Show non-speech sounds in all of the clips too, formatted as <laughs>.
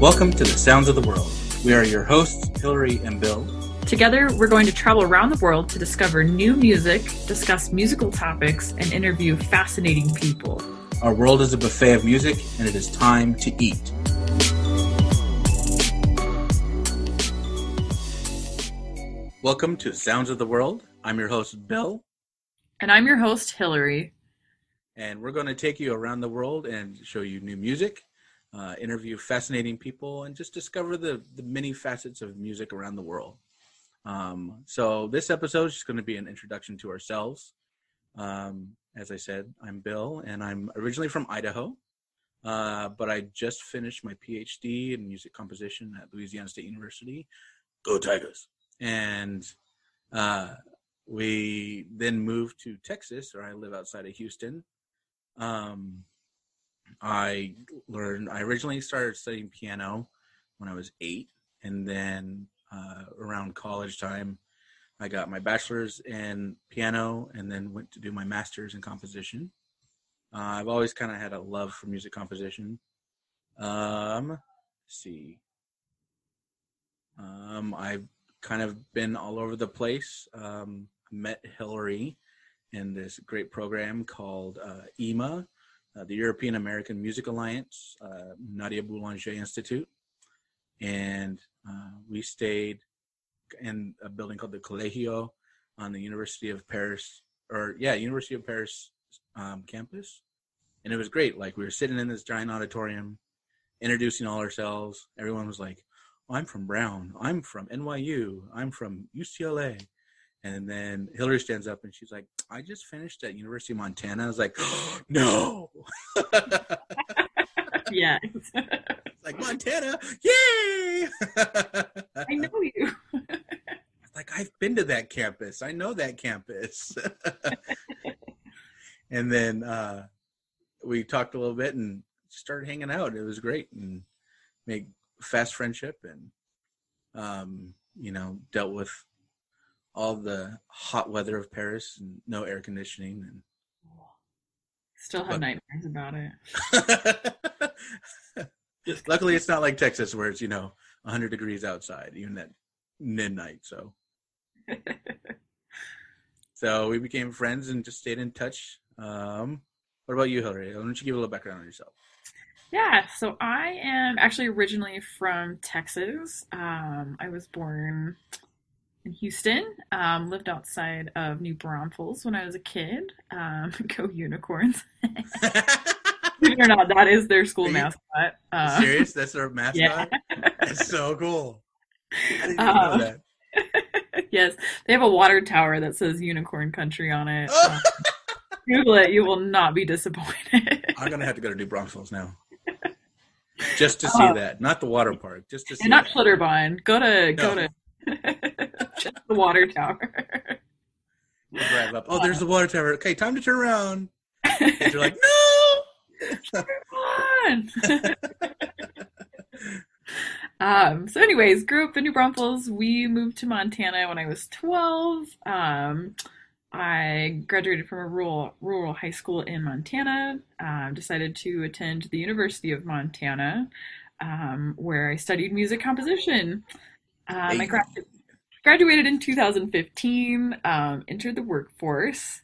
Welcome to the Sounds of the World. We are your hosts, Hillary and Bill. Together, we're going to travel around the world to discover new music, discuss musical topics, and interview fascinating people. Our world is a buffet of music, and it is time to eat. Welcome to Sounds of the World. I'm your host, Bill, And I'm your host, Hillary. and we're going to take you around the world and show you new music, uh, interview fascinating people, and just discover the, the many facets of music around the world. Um, so, this episode is just going to be an introduction to ourselves. Um, as I said, I'm Bill, and I'm originally from Idaho, uh, but I just finished my PhD in music composition at Louisiana State University. Go Tigers! And uh, we then moved to Texas, where I live outside of Houston. Um, I learned. I originally started studying piano when I was eight, and then uh, around college time, I got my bachelor's in piano, and then went to do my master's in composition. Uh, I've always kind of had a love for music composition. Um, see. Um, I've kind of been all over the place. Um, met Hillary in this great program called uh, EMA, uh, the European American Music Alliance, uh, Nadia Boulanger Institute, and uh, we stayed in a building called the Colegio on the University of Paris, or yeah, University of Paris um, campus, and it was great. Like we were sitting in this giant auditorium, introducing all ourselves. Everyone was like, "I'm from Brown. I'm from NYU. I'm from UCLA." And then Hillary stands up and she's like, "I just finished at University of Montana." I was like, <gasps> "No!" <laughs> Yeah, like Montana, yay! I know you. <laughs> like I've been to that campus. I know that campus. <laughs> and then uh, we talked a little bit and started hanging out. It was great and made fast friendship and um, you know dealt with all the hot weather of Paris and no air conditioning and Still have But- nightmares about it. <laughs> Luckily, it's not like Texas where it's you know 100 degrees outside even at midnight. So <laughs> so we became friends and just stayed in touch. Um, what about you, Hillary? Why don't you give a little background on yourself? Yeah, so I am actually originally from Texas. Um, I was born in Houston, um, lived outside of New Braunfels when I was a kid. Um, <laughs> go Unicorns. <laughs> Believe it or not, that is their school you mascot. Uh, Serious? That's their <laughs> mascot? Yeah. That's so cool. I didn't even Um, know that. yes, they have a water tower that says Unicorn Country on it. Oh! Um, Google it, you will not be disappointed. I'm gonna have to go to New Braunfels now, just to see Oh. that. Not the water park, just to see. and not that. Schlitterbahn. Go to go No. to just <laughs> the water tower. We'll drive up. Oh, there's the water tower. Okay, time to turn around. And you're like, <laughs> no. on. <laughs> um, so, anyways, grew up in New Braunfels. We moved to Montana when I was 12. Um, I graduated from a rural rural high school in Montana. Um, decided to attend the University of Montana, um, where I studied music composition. Um, I Hey. Gra- graduated in 2015. Um, entered the workforce.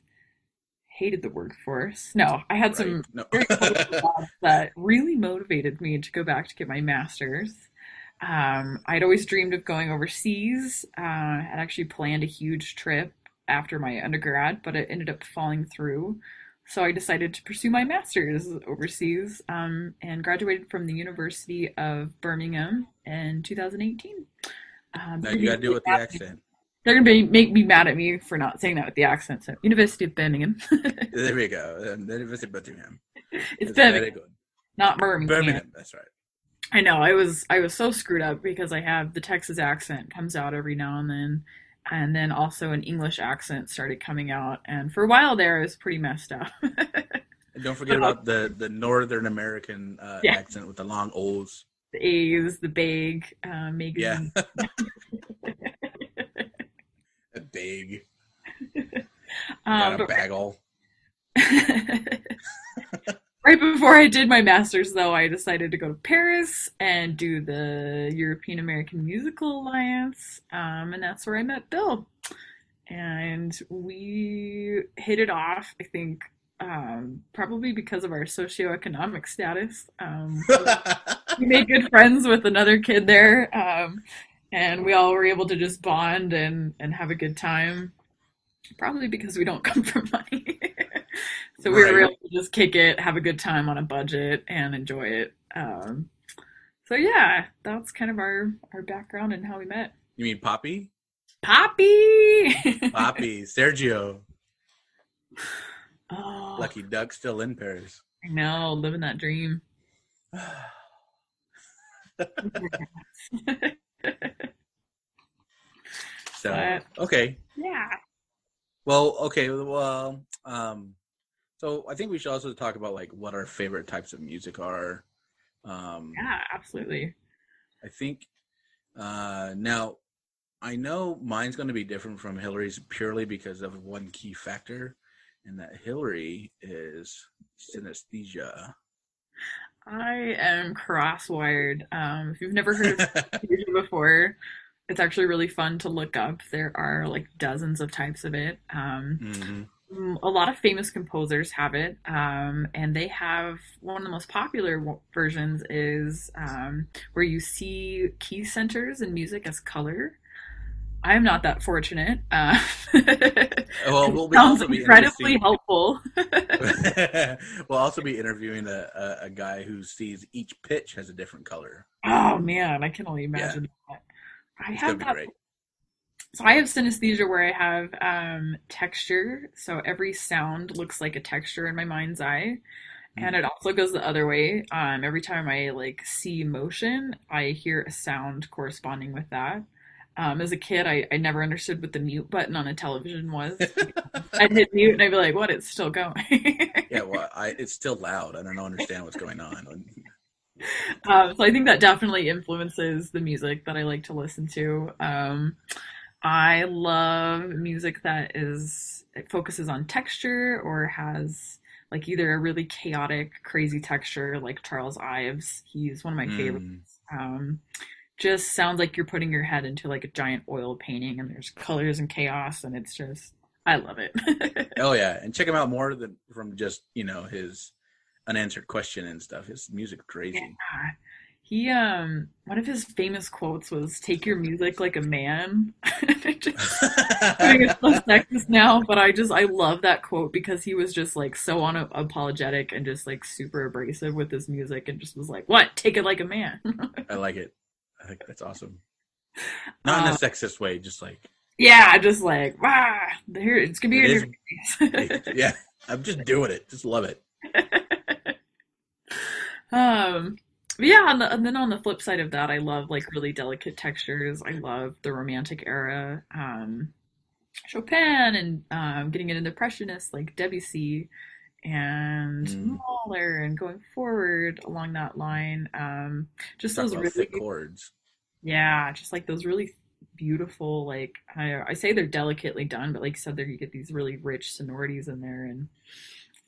Hated the workforce. No, I had some Right. No. very cool jobs that really motivated me to go back to get my master's. Um, I'd always dreamed of going overseas. Uh, I'd actually planned a huge trip after my undergrad, but it ended up falling through. So I decided to pursue my master's overseas um, and graduated from the University of Birmingham in 2018. Um, now you gotta do it with the accent. They're gonna be, make me mad at me for not saying that with the accent. So University of Birmingham. <laughs> There we go. And then visit Birmingham. it's Birmingham, not Birmingham. Birmingham. That's right. I know. I was I was so screwed up because I have the Texas accent comes out every now and then, and then also an English accent started coming out, and for a while there, I was pretty messed up. <laughs> And don't forget about the the Northern American uh, Yeah. accent with the long O's. The A's, the big uh, Yeah. <laughs> A big. <laughs> um, a bagel. <laughs> right before I did my master's, though, I decided to go to Paris and do the European American Musical Alliance, um, and that's where I met Bill. And we hit it off, I think, um, probably because of our socioeconomic status. Um, <laughs> we made good friends with another kid there, um, and we all were able to just bond and, and have a good time. Probably because we don't <laughs> come from money. <laughs> so we were able to just kick it, have a good time on a budget, and enjoy it. Um, so yeah, that's kind of our our background and how we met. You mean Poppy? Poppy. Poppy, Sergio, oh, Lucky Duck, still in Paris. I know, living that dream. <sighs> So But- okay, yeah. well, okay, well, um, so I think we should also talk about like what our favorite types of music are. Um, Yeah, absolutely. I think uh, now I know mine's going to be different from Hillary's purely because of one key factor, and that Hillary is synesthesia. I am cross-wired. Um, if you've never heard of synesthesia <laughs> before, it's actually really fun to look up. There are like dozens of types of it. Um, Mhm. mm, a lot of famous composers have it, um, and they have one of the most popular w- versions is um, where you see key centers in music as color. I'm not that fortunate. Uh, <laughs> Well, we'll <laughs> be sounds incredibly helpful. <laughs> we'll also be interviewing a, a, a guy who sees each pitch has a different color. Oh man, I can only imagine that. I It's have that. great. So I have synesthesia where I have um, texture. So every sound looks like a texture in my mind's eye. And it also goes the other way. Um, every time I like see motion, I hear a sound corresponding with that. Um, as a kid, I, I never understood what the mute button on a television was. <laughs> I'd hit mute and I'd be like, "What? It's still going." <laughs> Yeah, well, I, it's still loud. I don't understand what's going on. <laughs> um, so I think that definitely influences the music that I like to listen to. Um, I love music that is it focuses on texture or has like either a really chaotic, crazy texture, like Charles Ives. He's one of my Mm. favorites. Um, just sounds like you're putting your head into like a giant oil painting, and there's colors and chaos, and it's just I love it. <laughs> Oh yeah, and check him out more than from just you know his unanswered question and stuff. His music crazy. Yeah. He um one of his famous quotes was take your music like a man. <laughs> Just- I think it's sexist now, but I just I love that quote because he was just like so unapologetic and just like super abrasive with his music and just was like, "What? Take it like a man." <laughs> I like it. I think that's awesome. Not in Uh, a sexist way, just like yeah, just like, "Wow, here it's gonna be It is- your face." <laughs> hey, yeah. I'm just doing it. Just love it. <laughs> um yeah on the, and then on the flip side of that i love like really delicate textures i love the romantic era um chopin and um getting into the impressionists like debussy and Mm. mahler and going forward along that line um just Talk those really thick chords. yeah just like those really beautiful like I, I say they're delicately done but like you said there you get these really rich sonorities in there and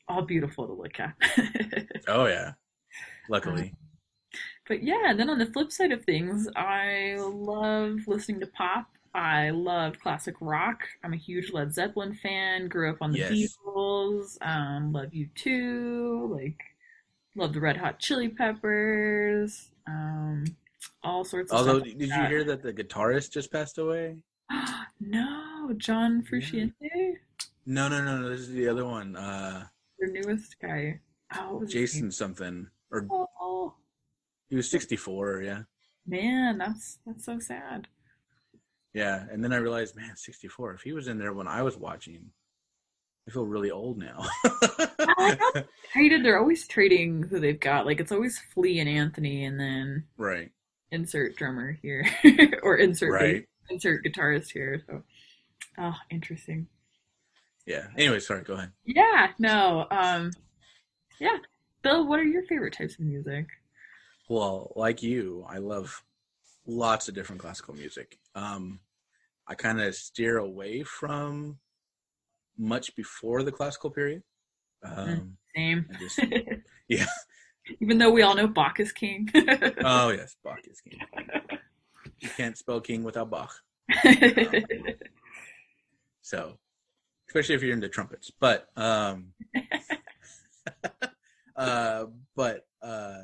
all beautiful to look at <laughs> Oh yeah. Luckily. But yeah, then on the flip side of things, I love listening to pop. I love classic rock. I'm a huge Led Zeppelin fan. Grew up on the Yes. Beatles. Um, love U2. Like, love the Red Hot Chili Peppers. Um, all sorts of Although, like did you that. hear that the guitarist just passed away? <gasps> no, John Frusciante, No, no, no, no. This is the other one. Uh, the newest guy. Oh, what was his Jason something, or Oh he was 64. Yeah, man, that's that's so sad. Yeah. And then I realized, man, 64. If he was in there when I was watching, I feel really old now. <laughs> Traded, they're always trading who they've got. Like it's always Flea and Anthony, and then right, insert drummer here <laughs> or insert bass- insert guitarist here. So, oh, interesting. Yeah. Anyway, sorry. Go ahead. Yeah, no, um, yeah. Bill, what are your favorite types of music? Well, like you, I love lots of different classical music. Um, I kind of steer away from much before the classical period. Um, Same. Just <laughs> Yeah. Even though we all know Bach is king. <laughs> Oh yes, Bach is king. <laughs> You can't spell king without Bach. So, especially if you're into trumpets. But um, uh, but uh,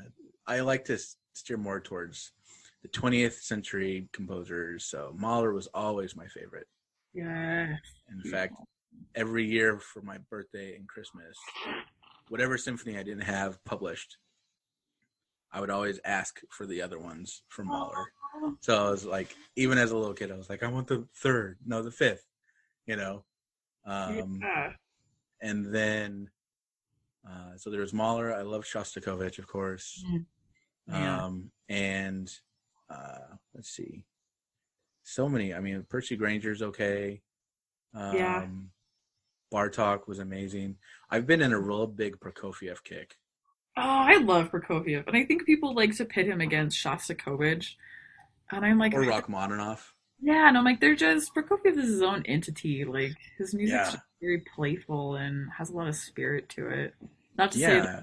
I like to steer more towards 20th century composers. So Mahler was always my favorite. yeah. In fact, every year for my birthday and Christmas, whatever symphony I didn't have published, I would always ask for the other ones from Mahler. So I was like, even as a little kid, I was like, I want the third, no, the fifth, you know. Um, yeah. and then, uh, so there was Mahler. I love Shostakovich, of course. Mm. Yeah. Um, and uh, let's see, so many. I mean, Percy Grainger's okay. Um, Yeah. Bartok was amazing. I've been in a real big Prokofiev kick. Oh, I love Prokofiev, and I think people like to pit him against Shostakovich, and I'm like, Or Rachmaninoff. yeah, and I'm like, they're just Prokofiev is his own entity. Like his music's Yeah. very playful and has a lot of spirit to it. Not to say that Yeah.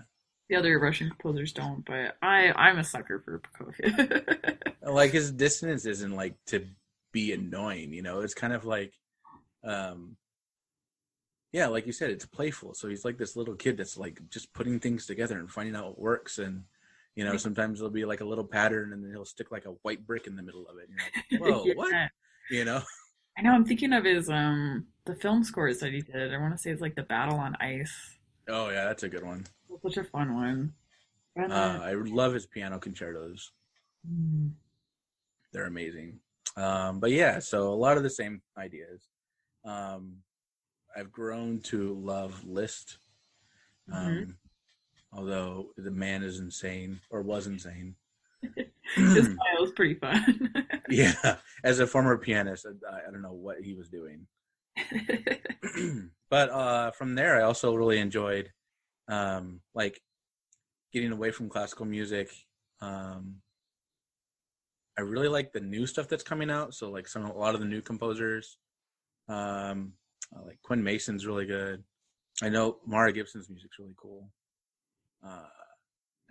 The other Russian composers don't, but I I'm a sucker for Prokofiev. <laughs> Like his dissonance isn't like to be annoying, you know. It's kind of like, um, yeah, like you said, it's playful. So he's like this little kid that's like just putting things together and finding out what works. And you know, sometimes there'll be like a little pattern, and then he'll stick like a white brick in the middle of it. And you're like, <laughs> whoa, Yeah. what? You know? I know I'm thinking of his um the film scores that he did. I want to say it's like the Battle on Ice. Oh yeah, that's a good one. Such a fun one. And Uh, I love his piano concertos. Mm. They're amazing. Um, but yeah, so a lot of the same ideas. Um, I've grown to love Liszt. Um, Mhm. Although the man is insane or was insane. <laughs> His <clears throat> style is pretty fun. <laughs> yeah, as a former pianist, I, I don't know what he was doing. <laughs> <clears throat> but uh, from there, I also really enjoyed um, like getting away from classical music. Um, I really like the new stuff that's coming out. So like some a lot of the new composers, um, uh, like Quinn Mason's really good. I know Mara Gibson's music's really cool. Uh,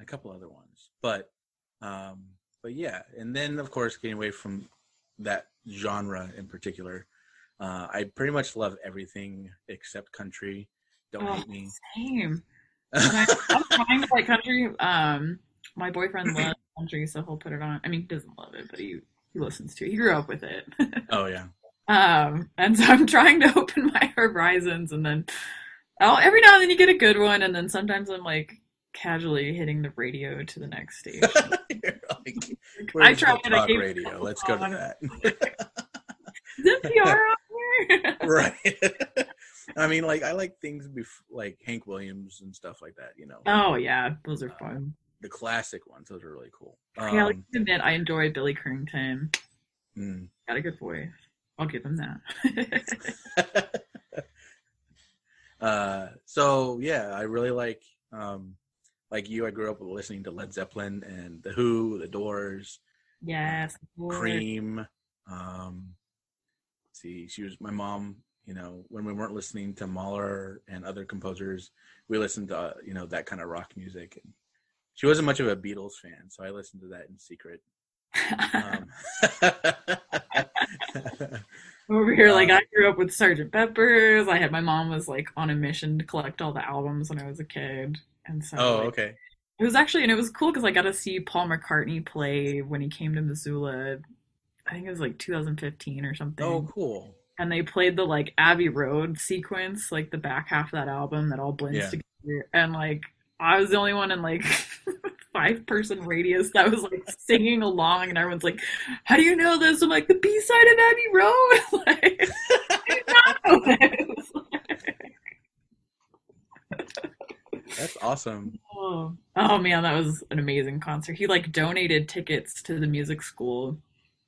a couple other ones, but um, but yeah, and then of course getting away from that genre in particular. Uh, I pretty much love everything except country. Don't Oh, hate me. Same. I, <laughs> I'm trying to like country. Um, my boyfriend loves country, so he'll put it on. I mean, he doesn't love it, but he he listens to it. He grew up with it. <laughs> Oh yeah, um, and so I'm trying to <laughs> open my horizons, and then I'll every now and then you get a good one, and then sometimes I'm like casually hitting the radio to the next station. Like, I tried. I talk gave radio. Let's go to that. Is NPR on here? right. I mean, like I like things bef- like Hank Williams and stuff like that. You know, oh yeah, those are fun. the classic ones. Those are really cool. yeah, like Um, to admit, I enjoy Billy Currington. mm. Got a good voice. I'll give him that. <laughs> uh, so yeah, I really like um, like you. I grew up listening to Led Zeppelin and the Who, the Doors, yes. boy. Cream. Um, see, she was my mom. You know, when we weren't listening to Mahler and other composers, we listened to uh, you know that kind of rock music. And she wasn't much of a Beatles fan, so I listened to that in secret. Um, <laughs> Over here, like um, I grew up with sergeant Pepper's. I had my mom was like on a mission to collect all the albums when I was a kid, and so oh, like, okay. it was actually and it was cool because I got to see Paul McCartney play when he came to Missoula. I think it was like 2015 or something. Oh, cool. And they played the like Abbey Road sequence, like the back half of that album that all blends Yeah. together. And like I was the only one in like <laughs> five person radius that was like singing along, and everyone's like, "How do you know this?" I'm like, "The B side of Abbey Road." <laughs> like, I did not know this. That's awesome. oh. oh man, that was an amazing concert. He like donated tickets to the music school.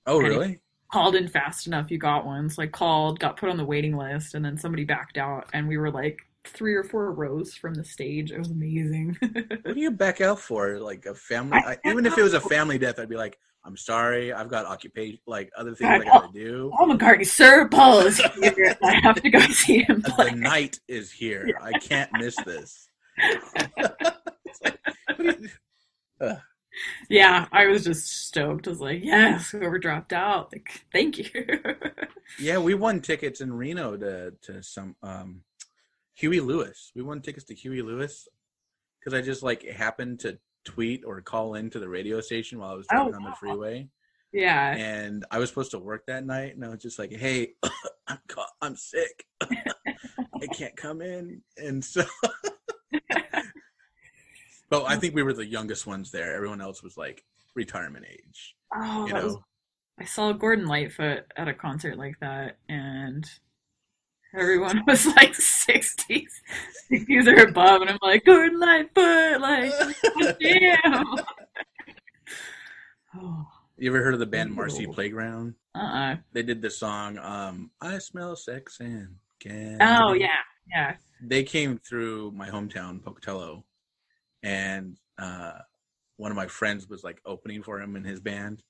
Oh, really? Called in fast enough, you got one. So I called, got put on the waiting list, and then somebody backed out, and we were like three or four rows from the stage. It was amazing. <laughs> What do you back out for? Like a family? I, even if it was a family death, I'd be like, "I'm sorry, I've got occupation, like other things I gotta do. Paul McCartney, Sir Paul is here. I have to go <laughs> see him The knight is here. I can't miss this." <laughs> Like, yeah, I was just stoked. I was like, yes, whoever dropped out, like, thank you. <laughs> yeah, we won tickets in Reno to to some um, Huey Lewis. We won tickets to Huey Lewis because I just like happened to tweet or call into the radio station while I was driving oh, on the freeway. Yeah. And I was supposed to work that night, and I was just like, "Hey, <coughs> I'm I'm sick. <coughs> I can't come in." And so, <laughs> but I think we were the youngest ones there. Everyone else was like retirement age. Oh, you know? Was, I saw Gordon Lightfoot at a concert like that, and everyone <laughs> was like 60s, 60s or above, and I'm like, Gordon Lightfoot, like, <laughs> damn. <sighs> oh. You ever heard of the band Marcy Playground? Uh-uh. They did the song um, "I Smell Sex and Candy." Oh yeah, yeah. They came through my hometown, Pocatello, and uh, one of my friends was like opening for him in his band.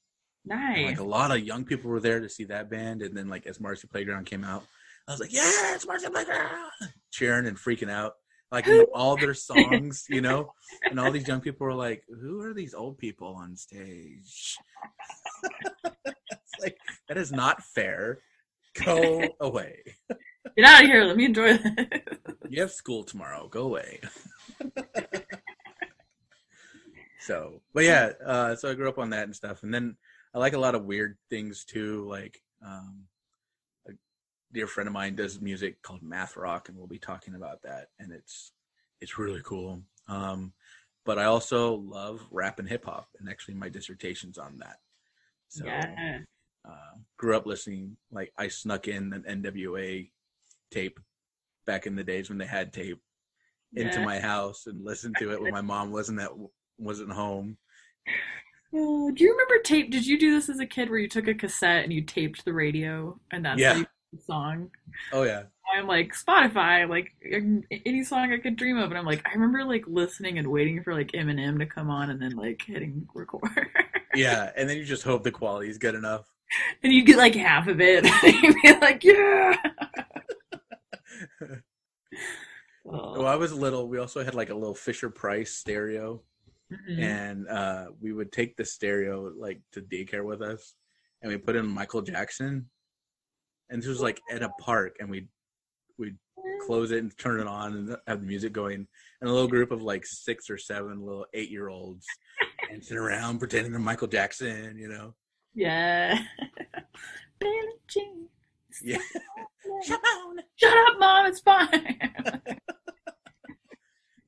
Nice. And, like a lot of young people were there to see that band, and then like as Marcy Playground came out, I was like, "Yeah, it's Marcy Playground!" cheering and freaking out like <laughs> all their songs, you know, and all these young people were like, "Who are these old people on stage?" it's like that is not fair. Go <laughs> away. Get out of here. Let me enjoy this. You have school tomorrow. Go away. <laughs> so, but yeah, uh, so I grew up on that and stuff, and then I like a lot of weird things too, like. Um, a dear friend of mine does music called math rock and we'll be talking about that and it's it's really cool um, but i also love rap and hip hop and actually my dissertation's on that so yeah. uh, grew up listening like i snuck in an nwa tape back in the days when they had tape into yeah. my house and listened to it when my mom wasn't at wasn't home uh, do you remember tape? Did you do this as a kid where you took a cassette and you taped the radio and that's yeah. you song. Oh yeah. I'm like Spotify, like any song I could dream of, and I'm like, I remember like listening and waiting for like Eminem to come on, and then like hitting record. <laughs> yeah, and then you just hope the quality is good enough. And you get like half of it, and <laughs> you'd be like, yeah. oh. <laughs> Well, I was little. We also had like a little Fisher Price stereo, mm-hmm. and uh, we would take the stereo like to daycare with us, and we put in Michael Jackson and this was like at a park, and we we close it and turn it on and have the music going, and a little group of like six or seven little eight year olds dancing around pretending they're Michael Jackson, you know. Yeah. <laughs> Billie Jean. Yeah. <laughs> Shut up, Shut up, mom. It's fine. <laughs>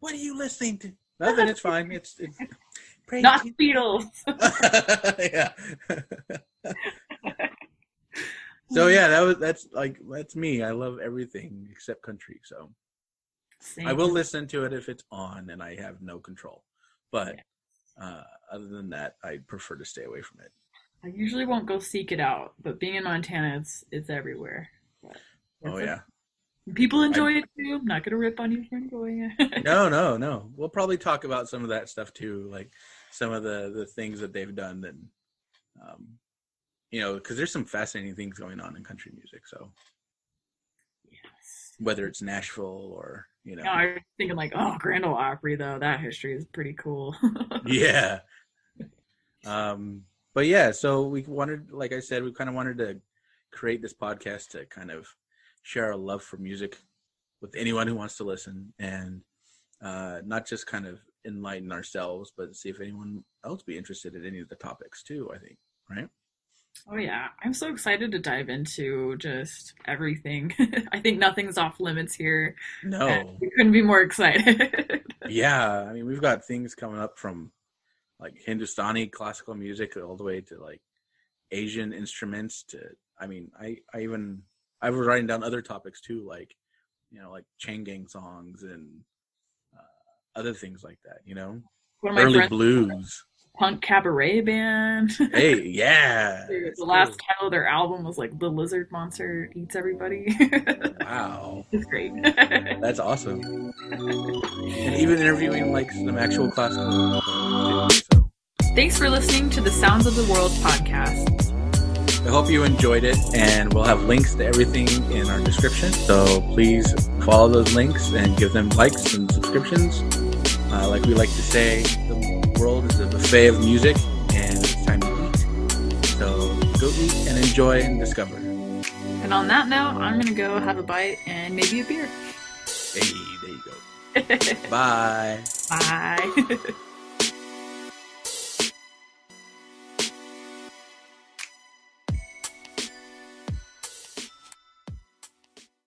what are you listening to? Nothing. It's fine. It's, it's not Beatles. <laughs> yeah. So yeah, that was that's like that's me. I love everything except country. So Same. I will listen to it if it's on and I have no control. But uh, other than that, I prefer to stay away from it. I usually won't go seek it out, but being in Montana, it's it's everywhere. oh yeah. People enjoy I, it too. I'm not gonna rip on you for enjoying it. <laughs> no, no, no. We'll probably talk about some of that stuff too, like some of the the things that they've done that um, you know, because there's some fascinating things going on in country music. So, yes. whether it's Nashville or you know, no, I was thinking like, oh, Grand Ole Opry though. That history is pretty cool. <laughs> yeah. Um, but yeah, so we wanted, like I said, we kind of wanted to create this podcast to kind of share our love for music with anyone who wants to listen and uh, not just kind of enlighten ourselves, but see if anyone else be interested in any of the topics too. I think, right? Oh yeah, I'm so excited to dive into just everything. <laughs> I think nothing's off limits here. No, we couldn't be more excited. <laughs> yeah, I mean we've got things coming up from like Hindustani classical music all the way to like Asian instruments to I mean I I even I was writing down other topics too like you know like chain gang songs and uh, other things like that. You know, early blues punk cabaret band. <laughs> hey, yeah. <laughs> the last title of their album was like "The Lizard Monster Eats Everybody." wow, <laughs> it's great. That's awesome. And even interviewing like some actual classical. Thanks for listening to the Sounds of the World podcast. I hope you enjoyed it, and we'll have links to everything in our description. So please follow those links and give them likes and subscriptions. Uh, like we like to say, the world is a buffet of music, and it's time to eat. So go eat and enjoy and discover. And on that note, I'm gonna go have a bite and maybe a beer. Hey, there you go. <laughs> Bye. Bye. <laughs>